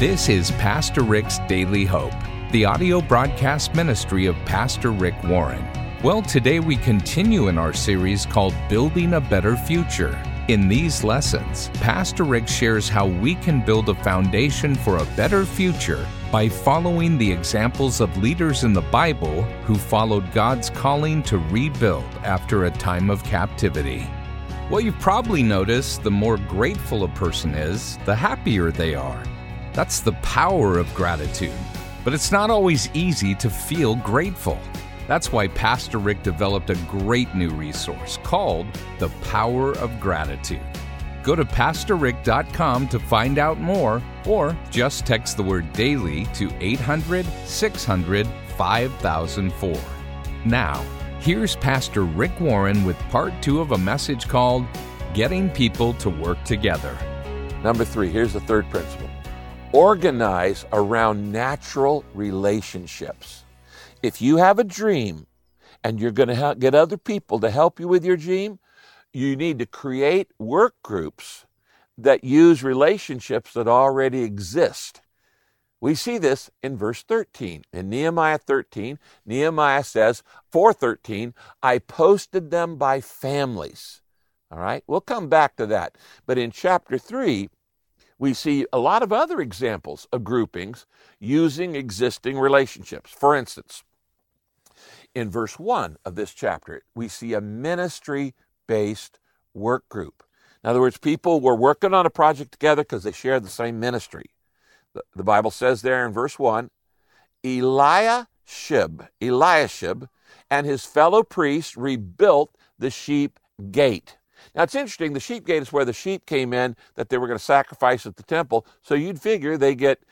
This is Pastor Rick's Daily Hope, the audio broadcast ministry of Pastor Rick Warren. Well, today we continue in our series called Building a Better Future. In these lessons, Pastor Rick shares how we can build a foundation for a better future by following the examples of leaders in the Bible who followed God's calling to rebuild after a time of captivity. Well, you've probably noticed the more grateful a person is, the happier they are. That's the power of gratitude. But it's not always easy to feel grateful. That's why Pastor Rick developed a great new resource called The Power of Gratitude. Go to PastorRick.com to find out more, or just text the word daily to 800 600 5004. Now, here's Pastor Rick Warren with part two of a message called Getting People to Work Together. Number three, here's the third principle organize around natural relationships. If you have a dream and you're going to get other people to help you with your dream, you need to create work groups that use relationships that already exist. We see this in verse 13. In Nehemiah 13, Nehemiah says, 413, I posted them by families. All right, we'll come back to that. But in chapter 3, we see a lot of other examples of groupings using existing relationships. For instance, in verse 1 of this chapter, we see a ministry based work group. In other words, people were working on a project together because they shared the same ministry. The, Bible says there in verse 1 Eliashib, Eliashib, and his fellow priests rebuilt the sheep gate. Now it's interesting, the sheep gate is where the sheep came in that they were going to sacrifice at the temple. So you'd figure they get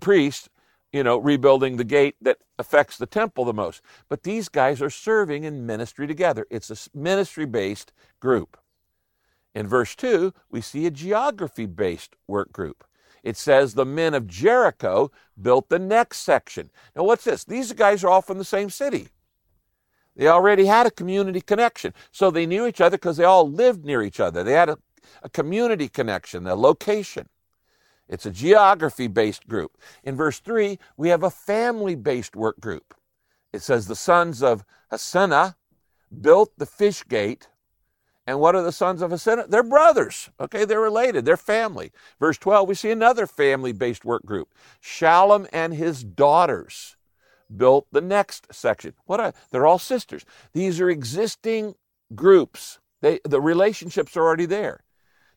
priests, you know, rebuilding the gate that affects the temple the most. But these guys are serving in ministry together. It's a ministry based group. In verse 2, we see a geography based work group. It says the men of Jericho built the next section. Now, what's this? These guys are all from the same city. They already had a community connection. So they knew each other because they all lived near each other. They had a, a community connection, a location. It's a geography based group. In verse 3, we have a family based work group. It says the sons of Hassenaah built the fish gate. And what are the sons of Hassenaah? They're brothers. Okay, they're related. They're family. Verse 12, we see another family based work group Shallum and his daughters built the next section. What are, they're all sisters. These are existing groups. They, the relationships are already there.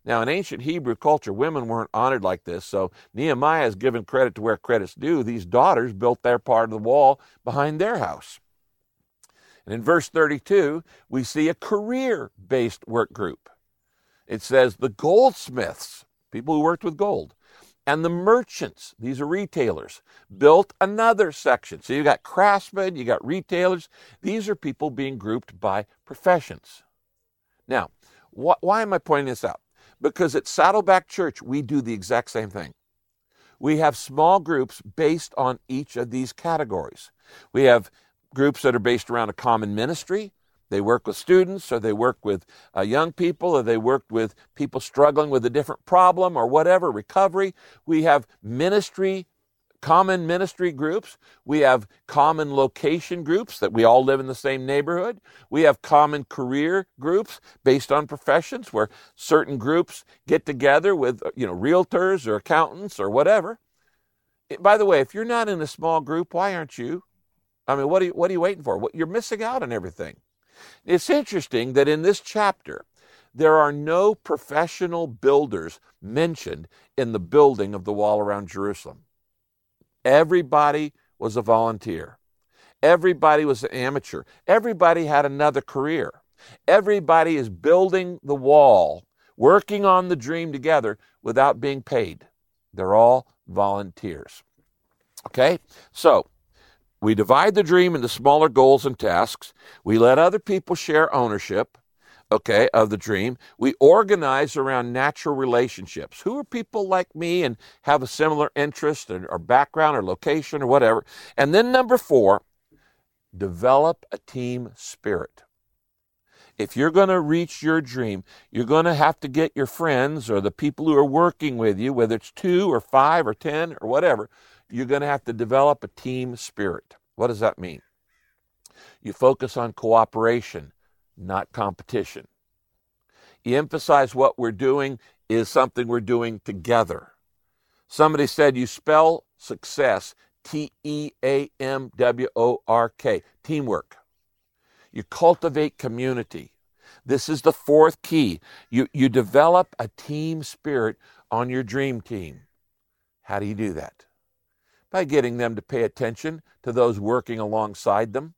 Now, in ancient Hebrew culture, women weren't honored like this, so Nehemiah is given credit to where credit's due. These daughters built their part of the wall behind their house. And in verse 32, we see a career based work group. It says the goldsmiths, people who worked with gold, and the merchants, these are retailers, built another section. So you got craftsmen, you got retailers. These are people being grouped by professions. Now, wh- why am I pointing this out? Because at Saddleback Church, we do the exact same thing. We have small groups based on each of these categories. We have groups that are based around a common ministry, they work with students, or they work with uh, young people, or they work with people struggling with a different problem or whatever, recovery. We have ministry, common ministry groups. We have common location groups that we all live in the same neighborhood. We have common career groups based on professions where certain groups get together with, uh, you know, realtors or accountants or whatever. By the way, if you're not in a small group, why aren't you? I mean, what are you, what are you waiting for? You're missing out on everything. It's interesting that in this chapter, there are no professional builders mentioned in the building of the wall around Jerusalem. Everybody was a volunteer. Everybody was an amateur. Everybody had another career. Everybody is building the wall, working on the dream together without being paid. They're all volunteers. Okay? So, we divide the dream into smaller goals and tasks. We let other people share ownership, okay, of the dream. We organize around natural relationships. Who are people like me and have a similar interest or, or background or location or whatever? And then number four, develop a team spirit. If you're going to reach your dream, you're going to have to get your friends or the people who are working with you, whether it's two or five or 10 or whatever, you're going to have to develop a team spirit. What does that mean? You focus on cooperation, not competition. You emphasize what we're doing is something we're doing together. Somebody said you spell success T E A M W O R K, teamwork. You cultivate community. This is the fourth key. You, you develop a team spirit on your dream team. How do you do that? By getting them to pay attention to those working alongside them.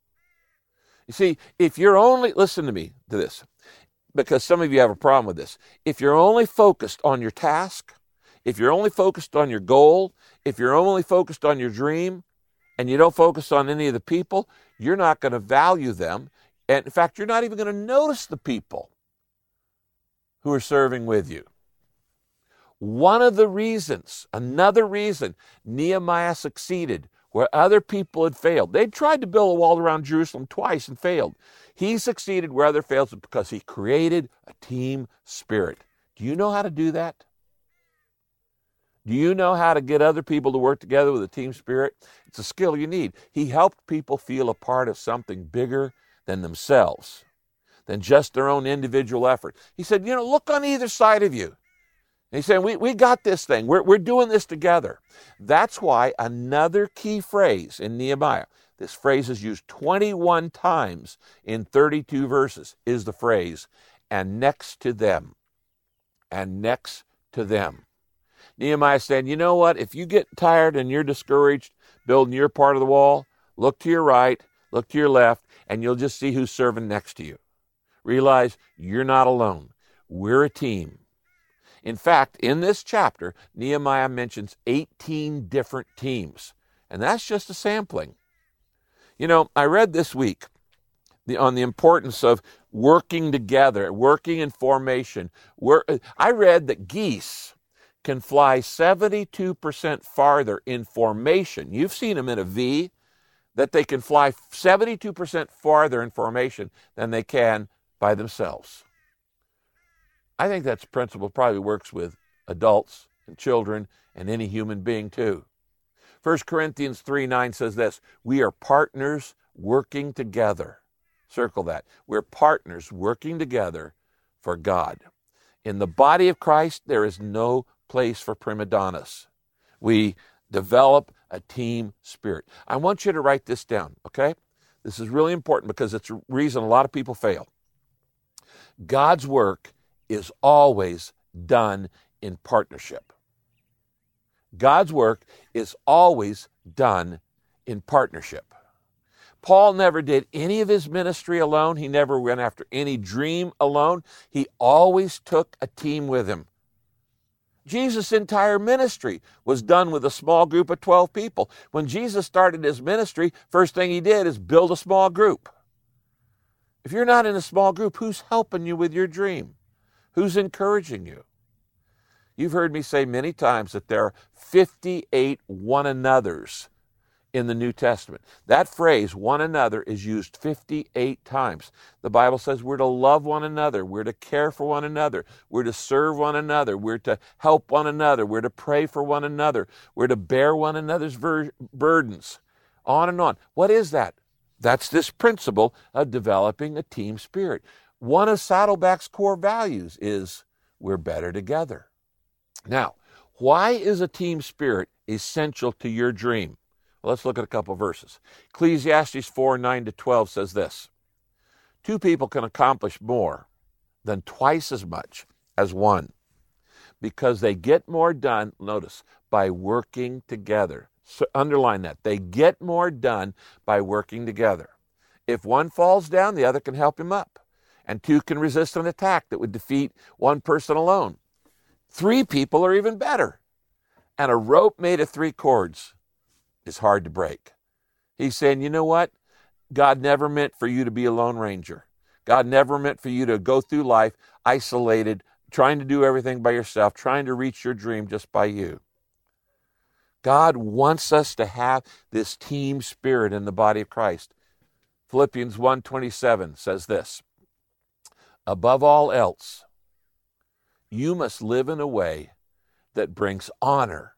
You see, if you're only, listen to me to this, because some of you have a problem with this. If you're only focused on your task, if you're only focused on your goal, if you're only focused on your dream, and you don't focus on any of the people, you're not going to value them. And in fact, you're not even going to notice the people who are serving with you. One of the reasons, another reason Nehemiah succeeded where other people had failed. They'd tried to build a wall around Jerusalem twice and failed. He succeeded where other failed because he created a team spirit. Do you know how to do that? Do you know how to get other people to work together with a team spirit? It's a skill you need. He helped people feel a part of something bigger than themselves, than just their own individual effort. He said, You know, look on either side of you. He's saying, we, we got this thing. We're, we're doing this together. That's why another key phrase in Nehemiah, this phrase is used 21 times in 32 verses, is the phrase, and next to them. And next to them. Nehemiah said, You know what? If you get tired and you're discouraged building your part of the wall, look to your right, look to your left, and you'll just see who's serving next to you. Realize you're not alone. We're a team. In fact, in this chapter, Nehemiah mentions 18 different teams, and that's just a sampling. You know, I read this week the, on the importance of working together, working in formation. I read that geese can fly 72% farther in formation. You've seen them in a V, that they can fly 72% farther in formation than they can by themselves. I think that principle probably works with adults and children and any human being too. 1 Corinthians 3 9 says this We are partners working together. Circle that. We're partners working together for God. In the body of Christ, there is no place for prima donnas. We develop a team spirit. I want you to write this down, okay? This is really important because it's a reason a lot of people fail. God's work is always done in partnership. God's work is always done in partnership. Paul never did any of his ministry alone. He never went after any dream alone. He always took a team with him. Jesus' entire ministry was done with a small group of 12 people. When Jesus started his ministry, first thing he did is build a small group. If you're not in a small group, who's helping you with your dream? Who's encouraging you? You've heard me say many times that there are 58 one another's in the New Testament. That phrase, one another, is used 58 times. The Bible says we're to love one another, we're to care for one another, we're to serve one another, we're to help one another, we're to pray for one another, we're to bear one another's ver- burdens. On and on. What is that? That's this principle of developing a team spirit. One of Saddleback's core values is we're better together. Now, why is a team spirit essential to your dream? let's look at a couple verses. Ecclesiastes 4 9 to 12 says this Two people can accomplish more than twice as much as one because they get more done, notice, by working together. So underline that. They get more done by working together. If one falls down, the other can help him up. And two can resist an attack that would defeat one person alone. Three people are even better. And a rope made of three cords is hard to break. He's saying, you know what? God never meant for you to be a lone ranger. God never meant for you to go through life isolated, trying to do everything by yourself, trying to reach your dream just by you. God wants us to have this team spirit in the body of Christ. Philippians 1:27 says this. Above all else, you must live in a way that brings honor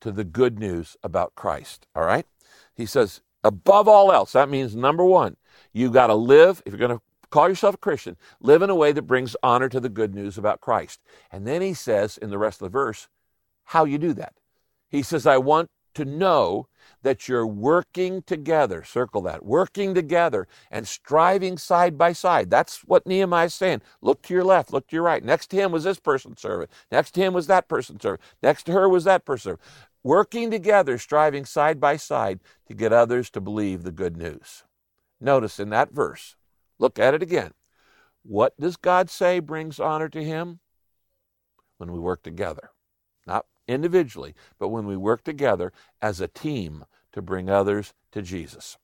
to the good news about Christ. All right? He says, above all else, that means number one, you got to live, if you're going to call yourself a Christian, live in a way that brings honor to the good news about Christ. And then he says in the rest of the verse, how you do that. He says, I want to know that you're working together. Circle that. Working together and striving side by side. That's what Nehemiah is saying. Look to your left, look to your right. Next to him was this person serving. Next to him was that person serving. Next to her was that person. Working together, striving side by side to get others to believe the good news. Notice in that verse, look at it again. What does God say brings honor to him? When we work together. Individually, but when we work together as a team to bring others to Jesus.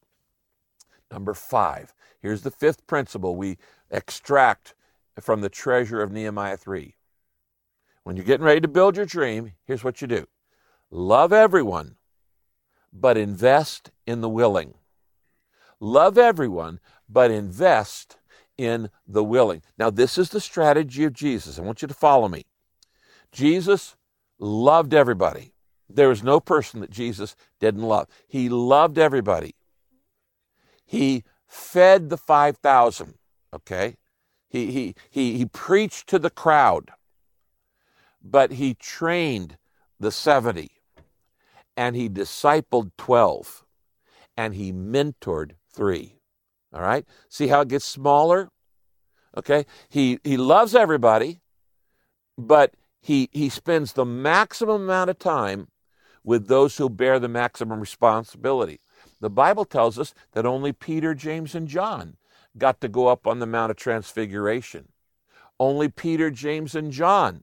Number five, here's the fifth principle we extract from the treasure of Nehemiah 3. When you're getting ready to build your dream, here's what you do love everyone, but invest in the willing. Love everyone, but invest in the willing. Now, this is the strategy of Jesus. I want you to follow me. Jesus loved everybody. There was no person that Jesus didn't love. He loved everybody. He fed the 5,000, okay? He, he, he, he preached to the crowd, but he trained the 70, and he discipled 12, and he mentored three. All right? See how it gets smaller? Okay? He, he loves everybody, but he, he spends the maximum amount of time with those who bear the maximum responsibility. The Bible tells us that only Peter, James, and John got to go up on the Mount of Transfiguration. Only Peter, James, and John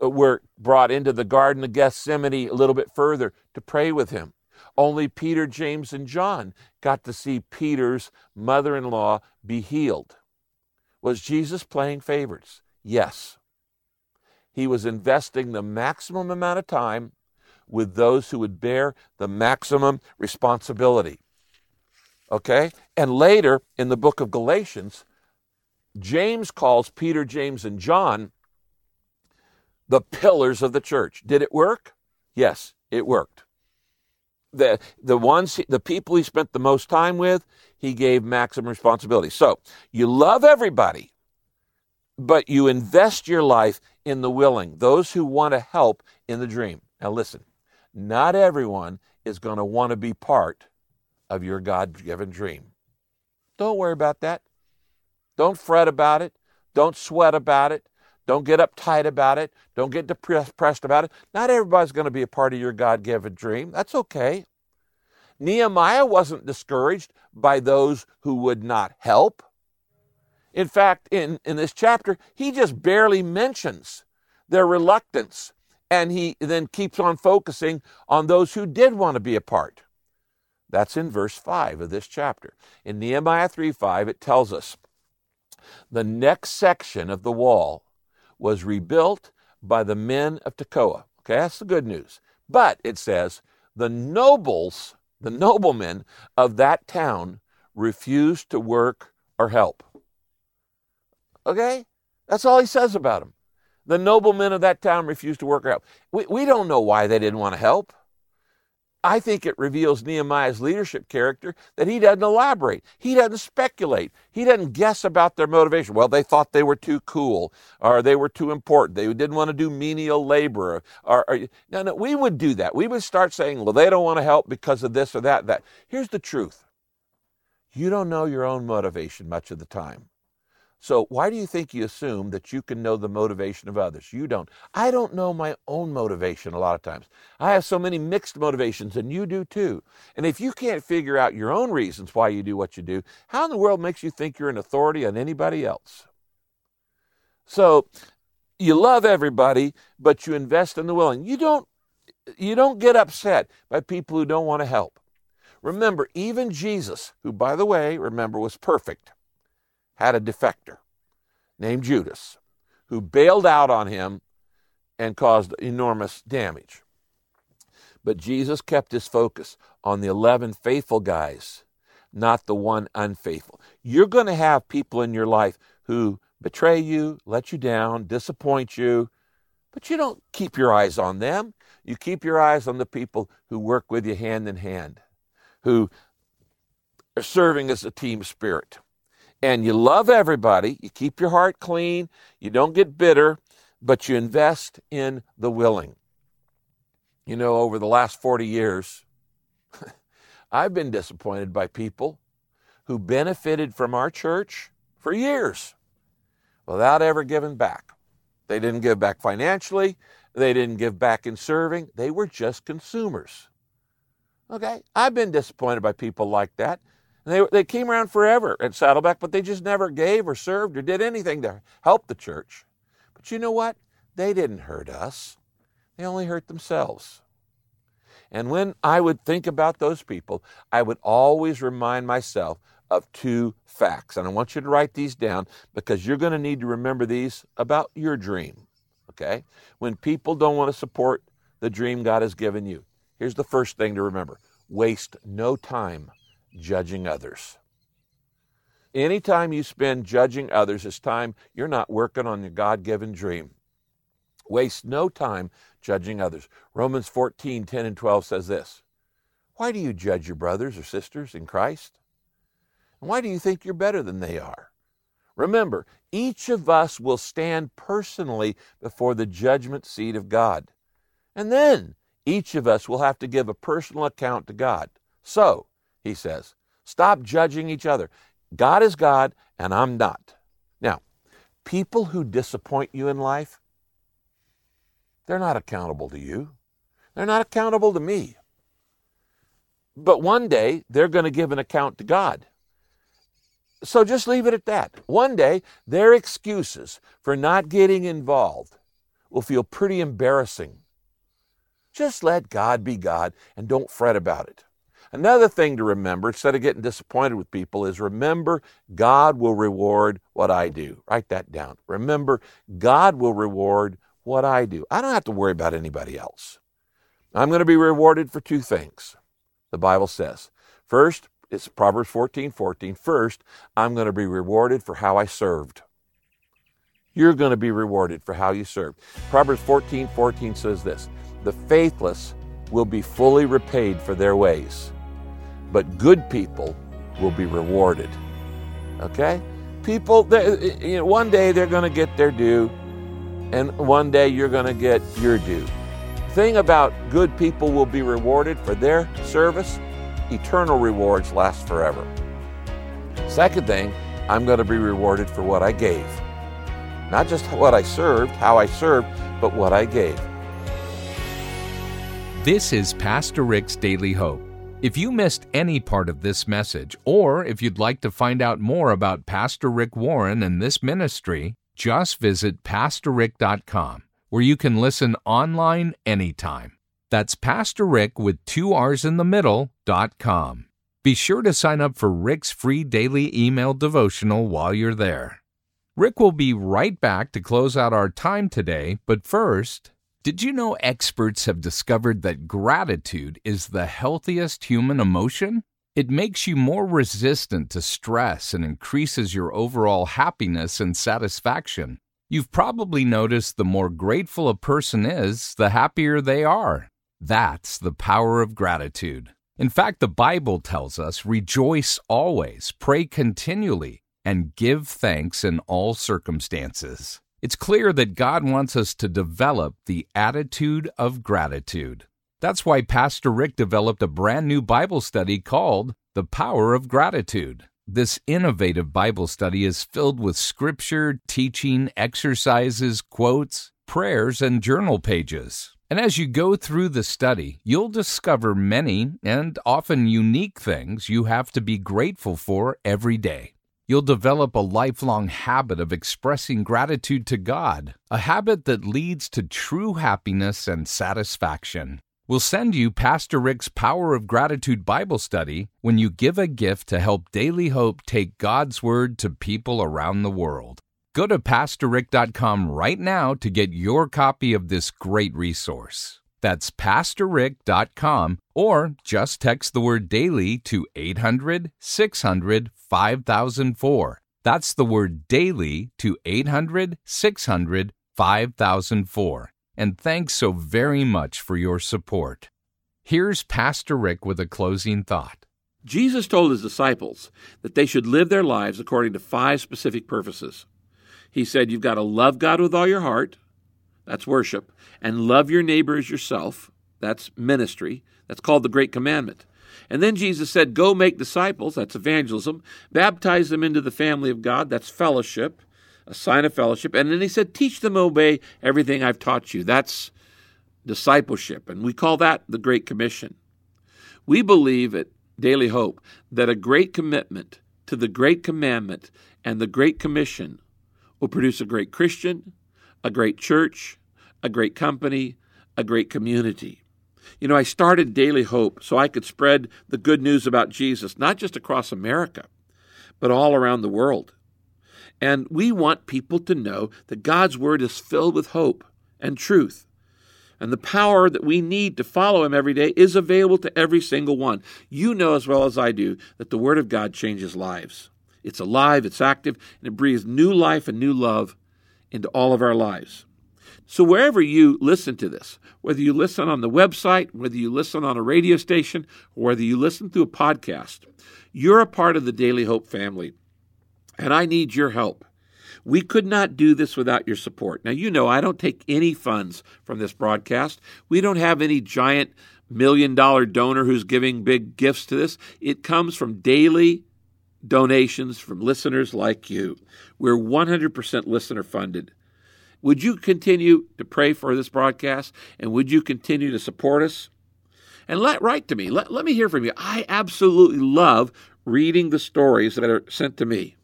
uh, were brought into the Garden of Gethsemane a little bit further to pray with him. Only Peter, James, and John got to see Peter's mother in law be healed. Was Jesus playing favorites? Yes he was investing the maximum amount of time with those who would bear the maximum responsibility. Okay? And later in the book of Galatians, James calls Peter, James, and John the pillars of the church. Did it work? Yes, it worked. The, the ones, the people he spent the most time with, he gave maximum responsibility. So you love everybody, but you invest your life in the willing, those who want to help in the dream. Now, listen, not everyone is going to want to be part of your God given dream. Don't worry about that. Don't fret about it. Don't sweat about it. Don't get uptight about it. Don't get depressed about it. Not everybody's going to be a part of your God given dream. That's okay. Nehemiah wasn't discouraged by those who would not help. In fact, in, in this chapter, he just barely mentions their reluctance. And he then keeps on focusing on those who did want to be a part. That's in verse 5 of this chapter. In Nehemiah 3 5, it tells us the next section of the wall was rebuilt by the men of Tekoa. Okay, that's the good news. But it says the nobles, the noblemen of that town refused to work or help. Okay? That's all he says about them. The noblemen of that town refused to work out. We, we don't know why they didn't want to help. I think it reveals Nehemiah's leadership character that he doesn't elaborate. He doesn't speculate. He doesn't guess about their motivation. Well, they thought they were too cool or they were too important. They didn't want to do menial labor. Or, or, no, no, we would do that. We would start saying, well, they don't want to help because of this or that, that. Here's the truth. You don't know your own motivation much of the time. So, why do you think you assume that you can know the motivation of others? You don't. I don't know my own motivation a lot of times. I have so many mixed motivations, and you do too. And if you can't figure out your own reasons why you do what you do, how in the world makes you think you're an authority on anybody else? So, you love everybody, but you invest in the willing. You don't you don't get upset by people who don't want to help. Remember, even Jesus, who by the way, remember was perfect had a defector named Judas who bailed out on him and caused enormous damage. But Jesus kept his focus on the 11 faithful guys, not the one unfaithful. You're going to have people in your life who betray you, let you down, disappoint you, but you don't keep your eyes on them. You keep your eyes on the people who work with you hand in hand, who are serving as a team spirit. And you love everybody, you keep your heart clean, you don't get bitter, but you invest in the willing. You know, over the last 40 years, I've been disappointed by people who benefited from our church for years without ever giving back. They didn't give back financially, they didn't give back in serving, they were just consumers. Okay, I've been disappointed by people like that. They, they came around forever at Saddleback, but they just never gave or served or did anything to help the church. But you know what? They didn't hurt us, they only hurt themselves. And when I would think about those people, I would always remind myself of two facts. And I want you to write these down because you're going to need to remember these about your dream. Okay? When people don't want to support the dream God has given you, here's the first thing to remember waste no time judging others. Anytime you spend judging others is time you're not working on your God given dream. Waste no time judging others. Romans 14, 10 and 12 says this Why do you judge your brothers or sisters in Christ? And why do you think you're better than they are? Remember, each of us will stand personally before the judgment seat of God. And then each of us will have to give a personal account to God. So, he says, stop judging each other. God is God, and I'm not. Now, people who disappoint you in life, they're not accountable to you. They're not accountable to me. But one day, they're going to give an account to God. So just leave it at that. One day, their excuses for not getting involved will feel pretty embarrassing. Just let God be God and don't fret about it. Another thing to remember, instead of getting disappointed with people, is remember God will reward what I do. Write that down. Remember, God will reward what I do. I don't have to worry about anybody else. I'm going to be rewarded for two things, the Bible says. First, it's Proverbs 14 14. First, I'm going to be rewarded for how I served. You're going to be rewarded for how you served. Proverbs 14 14 says this The faithless will be fully repaid for their ways, but good people will be rewarded. Okay? People, you know, one day they're going to get their due, and one day you're going to get your due. Thing about good people will be rewarded for their service eternal rewards last forever. Second thing, I'm going to be rewarded for what I gave. Not just what I served, how I served, but what I gave. This is Pastor Rick's Daily Hope. If you missed any part of this message, or if you'd like to find out more about Pastor Rick Warren and this ministry, just visit PastorRick.com, where you can listen online anytime. That's Pastor Rick with two R's in the middle dot com. Be sure to sign up for Rick's free daily email devotional while you're there. Rick will be right back to close out our time today, but first, did you know experts have discovered that gratitude is the healthiest human emotion? It makes you more resistant to stress and increases your overall happiness and satisfaction. You've probably noticed the more grateful a person is, the happier they are. That's the power of gratitude. In fact, the Bible tells us rejoice always, pray continually, and give thanks in all circumstances. It's clear that God wants us to develop the attitude of gratitude. That's why Pastor Rick developed a brand new Bible study called The Power of Gratitude. This innovative Bible study is filled with scripture, teaching, exercises, quotes, prayers, and journal pages. And as you go through the study, you'll discover many and often unique things you have to be grateful for every day. You'll develop a lifelong habit of expressing gratitude to God, a habit that leads to true happiness and satisfaction. We'll send you Pastor Rick's Power of Gratitude Bible study when you give a gift to help Daily Hope take God's Word to people around the world. Go to PastorRick.com right now to get your copy of this great resource. That's PastorRick.com or just text the word daily to 800 600 5004. That's the word daily to 800 600 5004. And thanks so very much for your support. Here's Pastor Rick with a closing thought. Jesus told his disciples that they should live their lives according to five specific purposes. He said, You've got to love God with all your heart, that's worship, and love your neighbor as yourself, that's ministry, that's called the Great Commandment. And then Jesus said, Go make disciples, that's evangelism, baptize them into the family of God, that's fellowship, a sign of fellowship. And then he said, Teach them obey everything I've taught you, that's discipleship. And we call that the Great Commission. We believe at Daily Hope that a great commitment to the Great Commandment and the Great Commission will produce a great Christian, a great church, a great company, a great community. You know, I started Daily Hope so I could spread the good news about Jesus, not just across America, but all around the world. And we want people to know that God's Word is filled with hope and truth. And the power that we need to follow Him every day is available to every single one. You know as well as I do that the Word of God changes lives. It's alive, it's active, and it breathes new life and new love into all of our lives. So, wherever you listen to this, whether you listen on the website, whether you listen on a radio station, or whether you listen through a podcast, you're a part of the Daily Hope family. And I need your help. We could not do this without your support. Now, you know, I don't take any funds from this broadcast. We don't have any giant million dollar donor who's giving big gifts to this. It comes from daily donations from listeners like you. We're 100% listener funded. Would you continue to pray for this broadcast and would you continue to support us? And let write to me. Let, let me hear from you. I absolutely love reading the stories that are sent to me.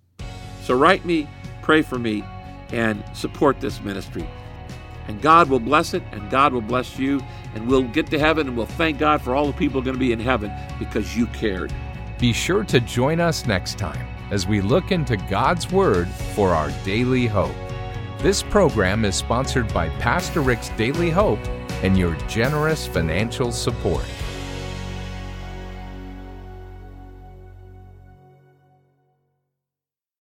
So write me, pray for me, and support this ministry. And God will bless it, and God will bless you, and we'll get to heaven, and we'll thank God for all the people going to be in heaven because you cared. Be sure to join us next time as we look into God's Word for our daily hope. This program is sponsored by Pastor Rick's Daily Hope and your generous financial support.